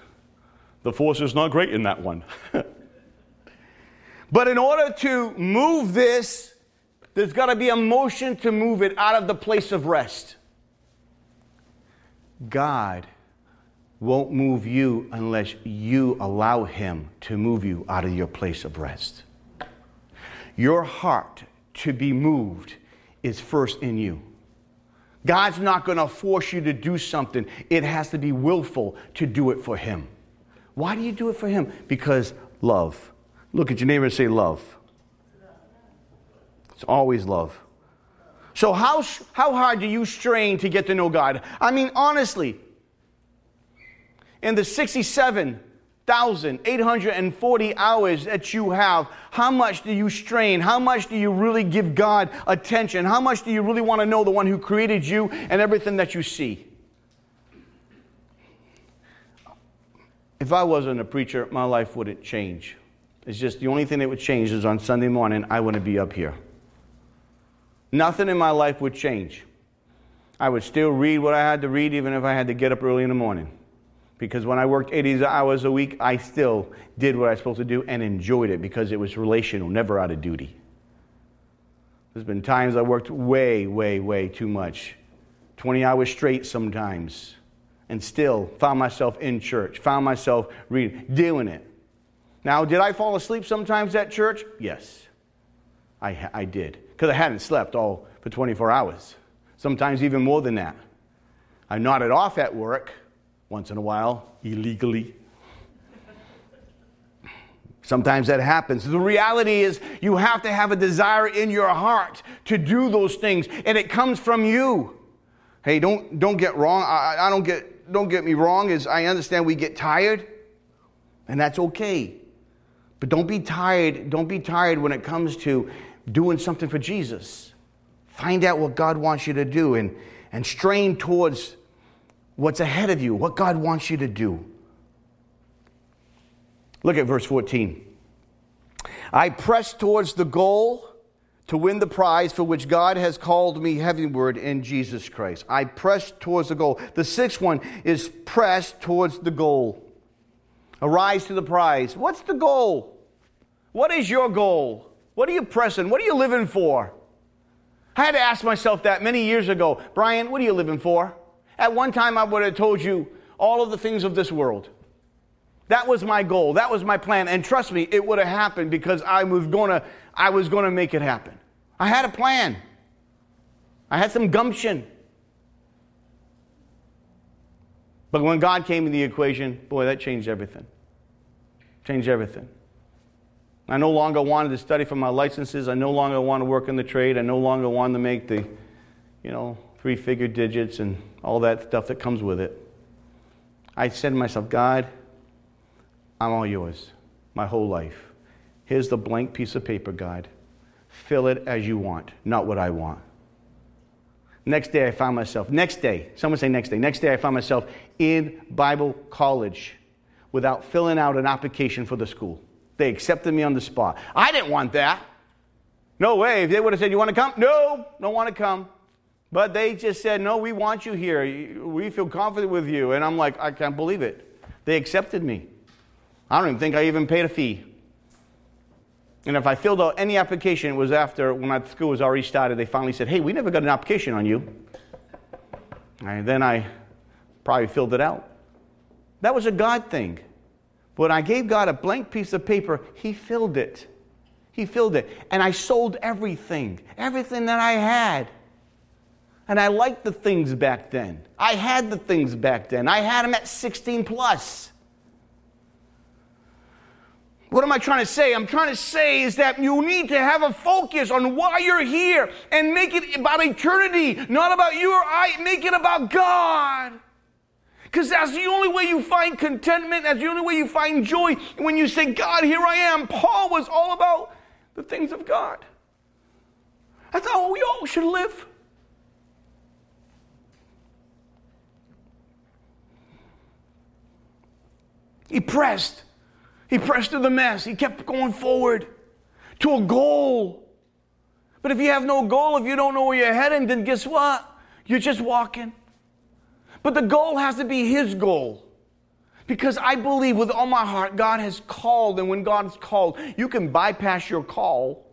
The force is not great in that one. but in order to move this, there's got to be a motion to move it out of the place of rest. God won't move you unless you allow Him to move you out of your place of rest. Your heart to be moved is first in you. God's not going to force you to do something. It has to be willful to do it for Him. Why do you do it for Him? Because love. Look at your neighbor and say, Love. It's always love. So, how, how hard do you strain to get to know God? I mean, honestly, in the 67,840 hours that you have, how much do you strain? How much do you really give God attention? How much do you really want to know the one who created you and everything that you see? If I wasn't a preacher, my life wouldn't change. It's just the only thing that would change is on Sunday morning, I wouldn't be up here. Nothing in my life would change. I would still read what I had to read, even if I had to get up early in the morning. Because when I worked 80 hours a week, I still did what I was supposed to do and enjoyed it because it was relational, never out of duty. There's been times I worked way, way, way too much 20 hours straight sometimes and still found myself in church, found myself reading, doing it. Now, did I fall asleep sometimes at church? Yes, I, I did because I hadn't slept all for 24 hours, sometimes even more than that. I nodded off at work once in a while, illegally. Sometimes that happens. The reality is, you have to have a desire in your heart to do those things, and it comes from you. Hey, don't, don't get wrong. I, I don't, get, don't get me wrong, is I understand we get tired, and that's okay. But don't be tired. Don't be tired when it comes to doing something for Jesus. Find out what God wants you to do and, and strain towards what's ahead of you, what God wants you to do. Look at verse 14. I press towards the goal to win the prize for which God has called me heavenward in Jesus Christ. I press towards the goal. The sixth one is press towards the goal. Arise to the prize. What's the goal? What is your goal? What are you pressing? What are you living for? I had to ask myself that many years ago. Brian, what are you living for? At one time, I would have told you all of the things of this world. That was my goal. That was my plan. And trust me, it would have happened because I was going to I was to make it happen. I had a plan. I had some gumption. But when God came in the equation, boy, that changed everything. Changed everything. I no longer wanted to study for my licenses. I no longer want to work in the trade. I no longer wanted to make the, you know, three figure digits and all that stuff that comes with it. I said to myself, God, I'm all yours, my whole life. Here's the blank piece of paper, God. Fill it as you want, not what I want. Next day, I found myself, next day, someone say next day, next day, I found myself in Bible college without filling out an application for the school They accepted me on the spot. I didn't want that. No way. If they would have said, You want to come? No, don't want to come. But they just said, No, we want you here. We feel confident with you. And I'm like, I can't believe it. They accepted me. I don't even think I even paid a fee. And if I filled out any application, it was after when my school was already started. They finally said, Hey, we never got an application on you. And then I probably filled it out. That was a God thing. When I gave God a blank piece of paper, He filled it. He filled it. And I sold everything, everything that I had. And I liked the things back then. I had the things back then. I had them at 16 plus. What am I trying to say? I'm trying to say is that you need to have a focus on why you're here and make it about eternity, not about you or I. Make it about God. Because that's the only way you find contentment. That's the only way you find joy. When you say, God, here I am. Paul was all about the things of God. That's how we all should live. He pressed. He pressed through the mess. He kept going forward to a goal. But if you have no goal, if you don't know where you're heading, then guess what? You're just walking. But the goal has to be His goal. Because I believe with all my heart, God has called, and when God is called, you can bypass your call.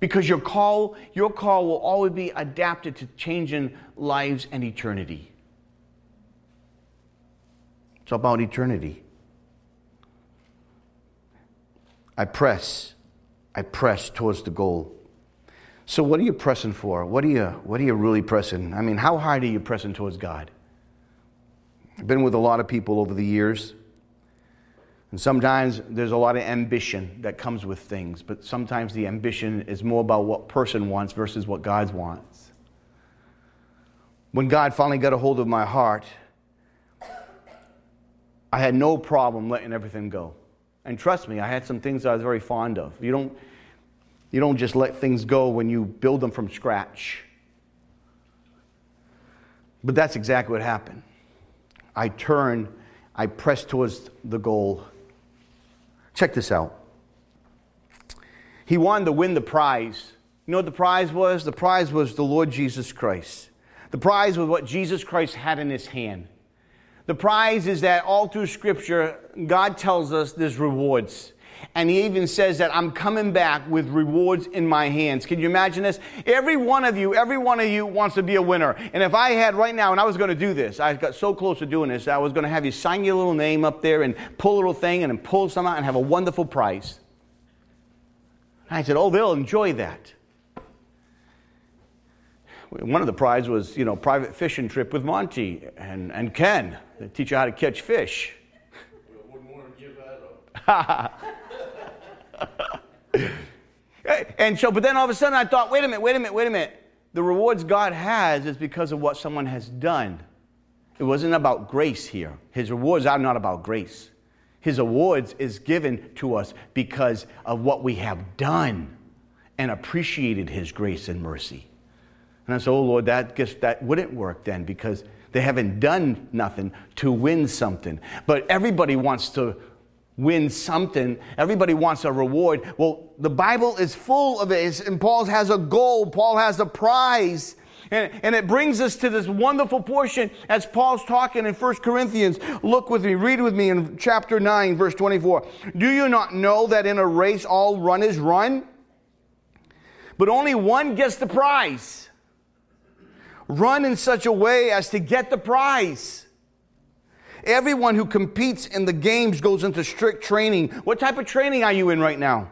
Because your call, your call will always be adapted to changing lives and eternity. It's about eternity. I press. I press towards the goal. So what are you pressing for? What are you what are you really pressing? I mean, how hard are you pressing towards God? I've been with a lot of people over the years. And sometimes there's a lot of ambition that comes with things, but sometimes the ambition is more about what person wants versus what God wants. When God finally got a hold of my heart, I had no problem letting everything go. And trust me, I had some things I was very fond of. You don't, you don't just let things go when you build them from scratch. But that's exactly what happened. I turn, I press towards the goal. Check this out. He wanted to win the prize. You know what the prize was? The prize was the Lord Jesus Christ. The prize was what Jesus Christ had in his hand. The prize is that all through Scripture, God tells us there's rewards. And he even says that I'm coming back with rewards in my hands. Can you imagine this? Every one of you, every one of you wants to be a winner. And if I had right now, and I was going to do this, I got so close to doing this, I was going to have you sign your little name up there and pull a little thing and then pull some out and have a wonderful prize. And I said, Oh, they'll enjoy that. One of the prizes was, you know, private fishing trip with Monty and, and Ken. They teach you how to catch fish. and so, but then all of a sudden I thought, wait a minute, wait a minute, wait a minute. The rewards God has is because of what someone has done. It wasn't about grace here. His rewards are not about grace. His awards is given to us because of what we have done and appreciated his grace and mercy. And I said, Oh Lord, that guess that wouldn't work then because they haven't done nothing to win something. But everybody wants to win something. Everybody wants a reward. Well, the Bible is full of it, and Paul has a goal, Paul has a prize. And, and it brings us to this wonderful portion as Paul's talking in 1 Corinthians. Look with me, read with me in chapter 9, verse 24. Do you not know that in a race all runners run? But only one gets the prize. Run in such a way as to get the prize. Everyone who competes in the games goes into strict training. What type of training are you in right now?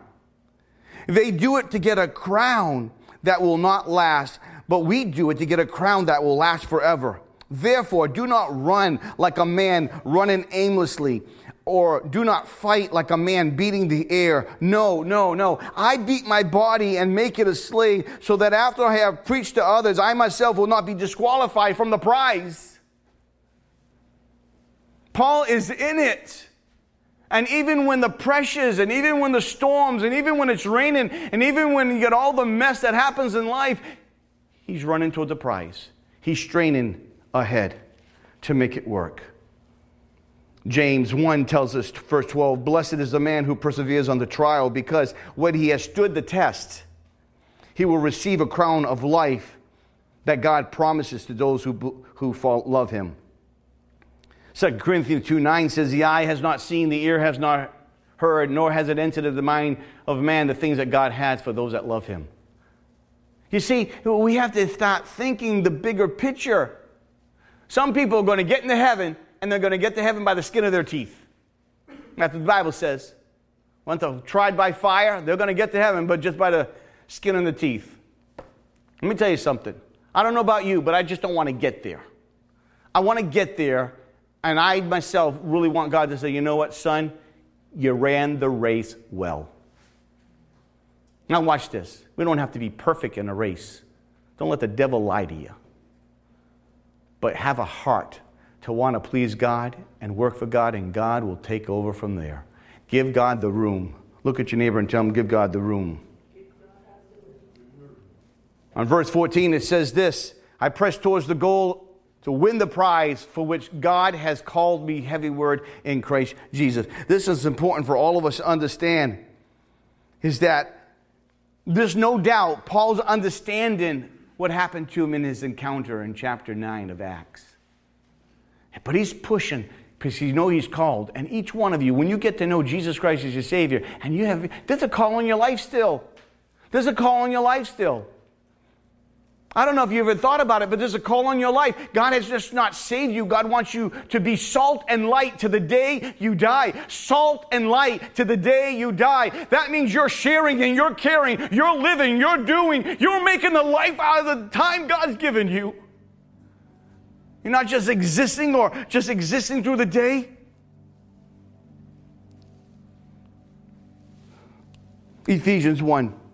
They do it to get a crown that will not last, but we do it to get a crown that will last forever. Therefore, do not run like a man running aimlessly, or do not fight like a man beating the air. No, no, no. I beat my body and make it a slave so that after I have preached to others, I myself will not be disqualified from the prize. Paul is in it. And even when the pressures, and even when the storms, and even when it's raining, and even when you get all the mess that happens in life, he's running toward the prize. He's straining ahead to make it work. James 1 tells us, verse 12, Blessed is the man who perseveres on the trial, because when he has stood the test, he will receive a crown of life that God promises to those who, who love him. 2 Corinthians 2 9 says, The eye has not seen, the ear has not heard, nor has it entered into the mind of man the things that God has for those that love him. You see, we have to start thinking the bigger picture. Some people are going to get into heaven, and they're going to get to heaven by the skin of their teeth. That's what the Bible says. Once they're tried by fire, they're going to get to heaven, but just by the skin of the teeth. Let me tell you something. I don't know about you, but I just don't want to get there. I want to get there, and I myself really want God to say, you know what, son? You ran the race well. Now, watch this. We don't have to be perfect in a race. Don't let the devil lie to you. But have a heart to want to please God and work for God, and God will take over from there. Give God the room. Look at your neighbor and tell him, Give God the room. On verse 14, it says this I press towards the goal to win the prize for which God has called me, heavy word, in Christ Jesus. This is important for all of us to understand is that there's no doubt Paul's understanding what happened to him in his encounter in chapter 9 of Acts. But he's pushing because you know he's called. And each one of you, when you get to know Jesus Christ as your Savior, and you have, there's a call on your life still. There's a call on your life still. I don't know if you ever thought about it, but there's a call on your life. God has just not saved you. God wants you to be salt and light to the day you die. Salt and light to the day you die. That means you're sharing and you're caring, you're living, you're doing, you're making the life out of the time God's given you. You're not just existing or just existing through the day. Ephesians 1.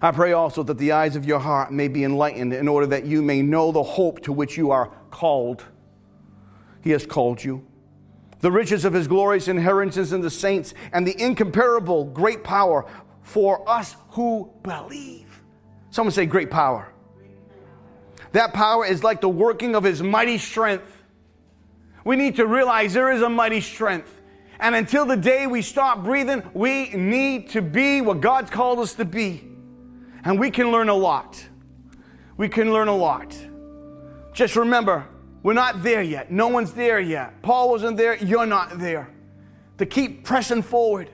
I pray also that the eyes of your heart may be enlightened in order that you may know the hope to which you are called. He has called you. The riches of his glorious inheritance in the saints and the incomparable great power for us who believe. Someone say, great power. That power is like the working of his mighty strength. We need to realize there is a mighty strength. And until the day we stop breathing, we need to be what God's called us to be. And we can learn a lot. We can learn a lot. Just remember, we're not there yet. No one's there yet. Paul wasn't there. You're not there. To keep pressing forward.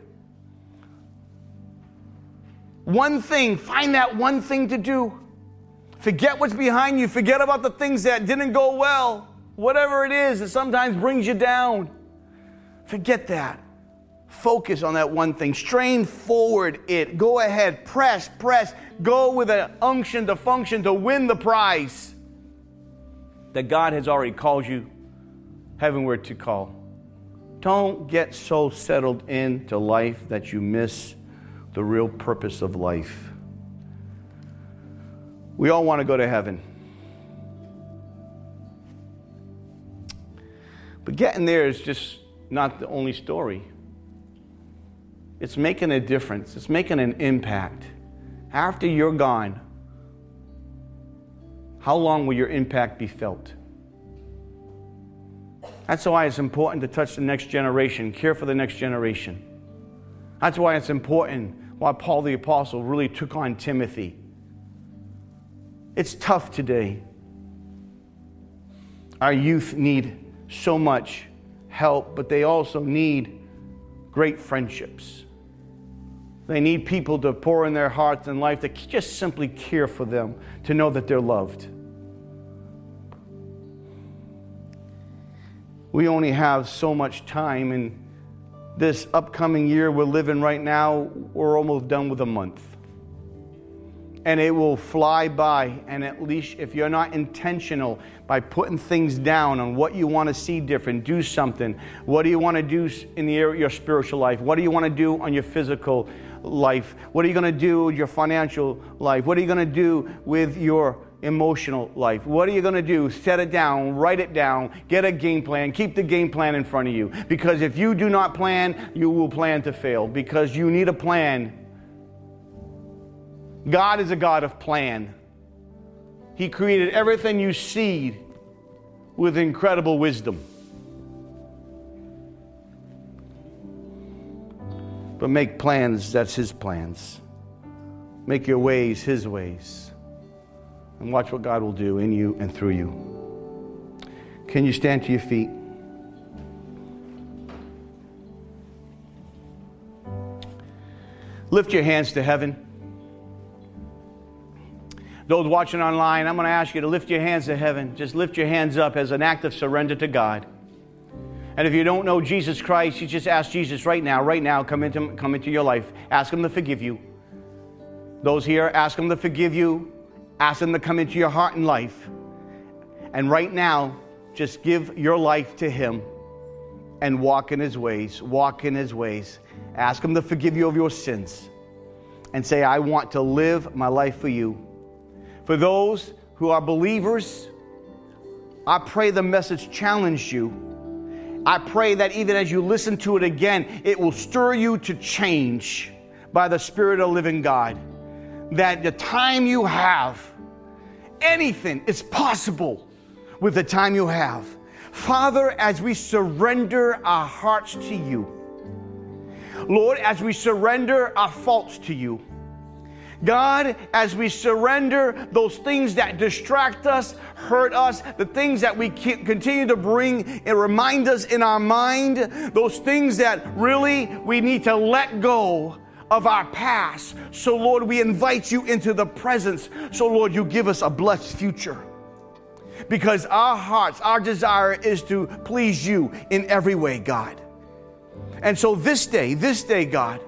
One thing, find that one thing to do. Forget what's behind you. Forget about the things that didn't go well. Whatever it is that sometimes brings you down. Forget that. Focus on that one thing. Strain forward it. Go ahead. Press, press. Go with an unction to function to win the prize that God has already called you heavenward to call. Don't get so settled into life that you miss the real purpose of life. We all want to go to heaven. But getting there is just not the only story. It's making a difference, it's making an impact. After you're gone, how long will your impact be felt? That's why it's important to touch the next generation, care for the next generation. That's why it's important why Paul the Apostle really took on Timothy it's tough today. Our youth need so much help, but they also need great friendships. They need people to pour in their hearts and life to just simply care for them, to know that they're loved. We only have so much time, and this upcoming year we're living right now, we're almost done with a month and it will fly by. And at least if you're not intentional by putting things down on what you want to see different, do something. What do you want to do in the area of your spiritual life? What do you want to do on your physical life? What are you going to do with your financial life? What are you going to do with your emotional life? What are you going to do? Set it down, write it down, get a game plan, keep the game plan in front of you. Because if you do not plan, you will plan to fail. Because you need a plan God is a God of plan. He created everything you see with incredible wisdom. But make plans that's His plans. Make your ways His ways. And watch what God will do in you and through you. Can you stand to your feet? Lift your hands to heaven. Those watching online, I'm going to ask you to lift your hands to heaven. Just lift your hands up as an act of surrender to God. And if you don't know Jesus Christ, you just ask Jesus right now, right now, come into, come into your life. Ask Him to forgive you. Those here, ask Him to forgive you. Ask Him to come into your heart and life. And right now, just give your life to Him and walk in His ways. Walk in His ways. Ask Him to forgive you of your sins and say, I want to live my life for you. For those who are believers, I pray the message challenged you I pray that even as you listen to it again, it will stir you to change by the Spirit of living God. That the time you have, anything is possible with the time you have. Father, as we surrender our hearts to you, Lord, as we surrender our faults to you, God, as we surrender those things that distract us, hurt us, the things that we continue to bring and remind us in our mind, those things that really we need to let go of our past. So, Lord, we invite you into the presence. So, Lord, you give us a blessed future. Because our hearts, our desire is to please you in every way, God. And so, this day, this day, God,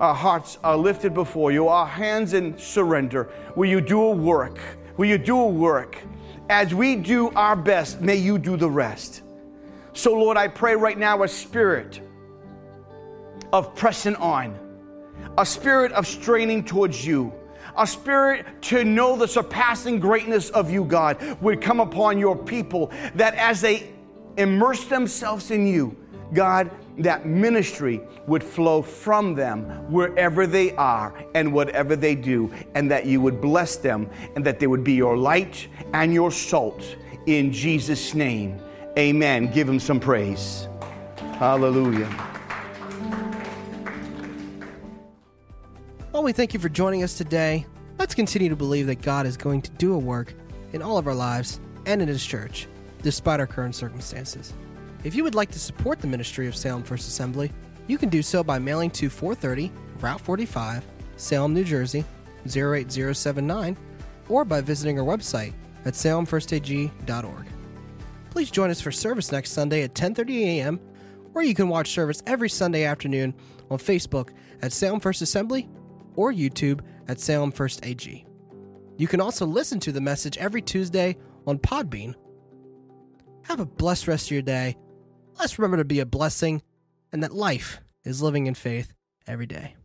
our hearts are lifted before you, our hands in surrender. Will you do a work? Will you do a work? As we do our best, may you do the rest. So, Lord, I pray right now a spirit of pressing on, a spirit of straining towards you, a spirit to know the surpassing greatness of you, God, would come upon your people, that as they immerse themselves in you, God, that ministry would flow from them wherever they are and whatever they do, and that you would bless them and that they would be your light and your salt. In Jesus' name, amen. Give him some praise. Hallelujah. Well, we thank you for joining us today. Let's continue to believe that God is going to do a work in all of our lives and in His church, despite our current circumstances. If you would like to support the ministry of Salem First Assembly, you can do so by mailing to 430 Route 45, Salem, New Jersey 08079, or by visiting our website at salemfirstag.org. Please join us for service next Sunday at 10:30 a.m., or you can watch service every Sunday afternoon on Facebook at Salem First Assembly or YouTube at Salem First AG. You can also listen to the message every Tuesday on Podbean. Have a blessed rest of your day Let's remember to be a blessing and that life is living in faith every day.